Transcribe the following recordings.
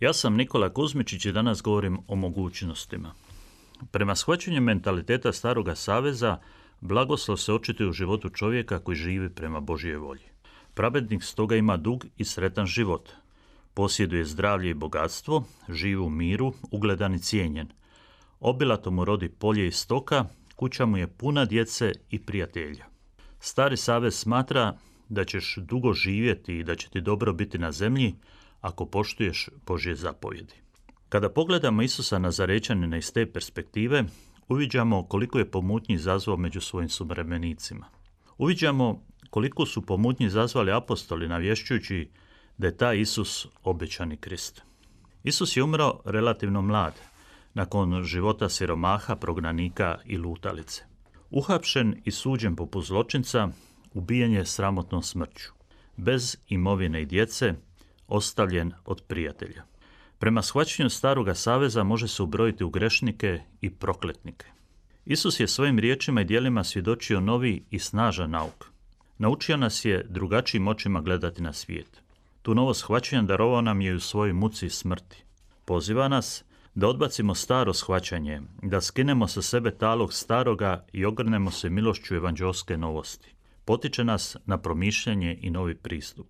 Ja sam Nikola Kuzmičić i danas govorim o mogućnostima. Prema shvaćanju mentaliteta Staroga Saveza, blagoslov se očituje u životu čovjeka koji živi prema Božje volji. Pravednik stoga ima dug i sretan život. Posjeduje zdravlje i bogatstvo, živi u miru, ugledan i cijenjen. Obilato mu rodi polje i stoka, kuća mu je puna djece i prijatelja. Stari Savez smatra da ćeš dugo živjeti i da će ti dobro biti na zemlji, ako poštuješ Božje zapovjedi. Kada pogledamo Isusa Nazarečanina iz te perspektive, uviđamo koliko je pomutnji izazvao među svojim suvremenicima. Uviđamo koliko su pomutnji izazvali apostoli navješćujući da je taj Isus obećani Krist. Isus je umro relativno mlad, nakon života siromaha, prognanika i lutalice. Uhapšen i suđen poput zločinca, ubijen je sramotnom smrću. Bez imovine i djece, ostavljen od prijatelja. Prema shvaćanju staroga saveza može se ubrojiti u grešnike i prokletnike. Isus je svojim riječima i dijelima svjedočio novi i snažan nauk. Naučio nas je drugačijim očima gledati na svijet. Tu novo shvaćanje darovao nam je u svojoj muci i smrti. Poziva nas da odbacimo staro shvaćanje, da skinemo sa sebe talog staroga i ogrnemo se milošću evanđelske novosti. Potiče nas na promišljanje i novi pristup.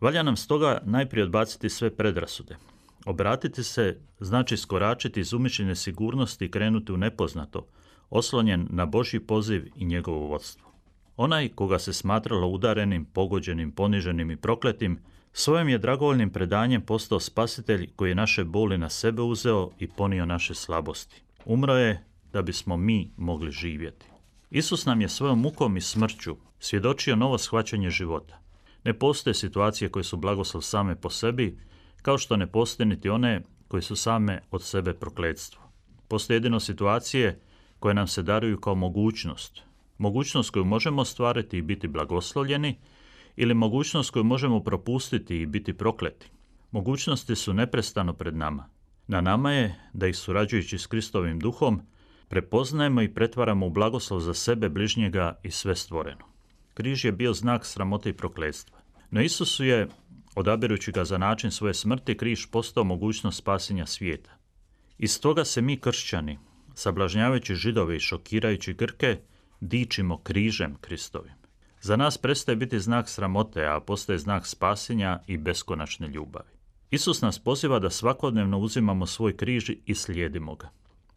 Valja nam stoga najprije odbaciti sve predrasude. Obratiti se znači skoračiti iz umišljene sigurnosti i krenuti u nepoznato, oslonjen na Božji poziv i njegovo vodstvo. Onaj koga se smatralo udarenim, pogođenim, poniženim i prokletim, svojim je dragovoljnim predanjem postao spasitelj koji je naše boli na sebe uzeo i ponio naše slabosti. Umro je da bismo mi mogli živjeti. Isus nam je svojom mukom i smrću svjedočio novo shvaćanje života. Ne postoje situacije koje su blagoslov same po sebi, kao što ne postoje niti one koje su same od sebe prokledstvo. Postoje jedino situacije koje nam se daruju kao mogućnost. Mogućnost koju možemo ostvariti i biti blagoslovljeni ili mogućnost koju možemo propustiti i biti prokleti. Mogućnosti su neprestano pred nama. Na nama je da ih surađujući s Kristovim duhom prepoznajemo i pretvaramo u blagoslov za sebe, bližnjega i sve stvoreno. Križ je bio znak sramote i prokletstva. No Isusu je, odabirujući ga za način svoje smrti, križ postao mogućnost spasenja svijeta. Iz toga se mi kršćani, sablažnjavajući židove i šokirajući Grke, dičimo križem Kristovim. Za nas prestaje biti znak sramote, a postaje znak spasenja i beskonačne ljubavi. Isus nas poziva da svakodnevno uzimamo svoj križ i slijedimo ga.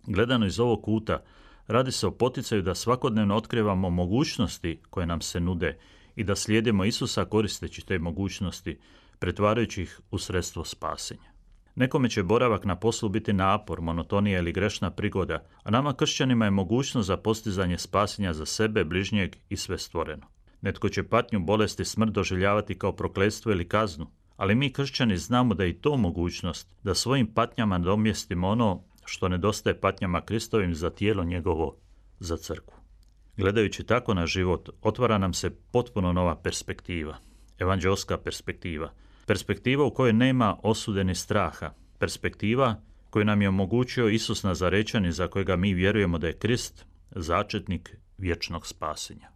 Gledano iz ovog kuta, Radi se o poticaju da svakodnevno otkrivamo mogućnosti koje nam se nude i da slijedimo Isusa koristeći te mogućnosti, pretvarajući ih u sredstvo spasenja. Nekome će boravak na poslu biti napor, monotonija ili grešna prigoda, a nama kršćanima je mogućnost za postizanje spasenja za sebe, bližnjeg i sve stvoreno. Netko će patnju, bolesti, i smrt doživljavati kao prokletstvo ili kaznu, ali mi kršćani znamo da je i to mogućnost da svojim patnjama domjestimo ono što nedostaje patnjama Kristovim za tijelo njegovo, za crkvu. Gledajući tako na život, otvara nam se potpuno nova perspektiva, evanđelska perspektiva, perspektiva u kojoj nema osude ni straha, perspektiva koju nam je omogućio Isus Nazarečani za kojega mi vjerujemo da je Krist, začetnik vječnog spasenja.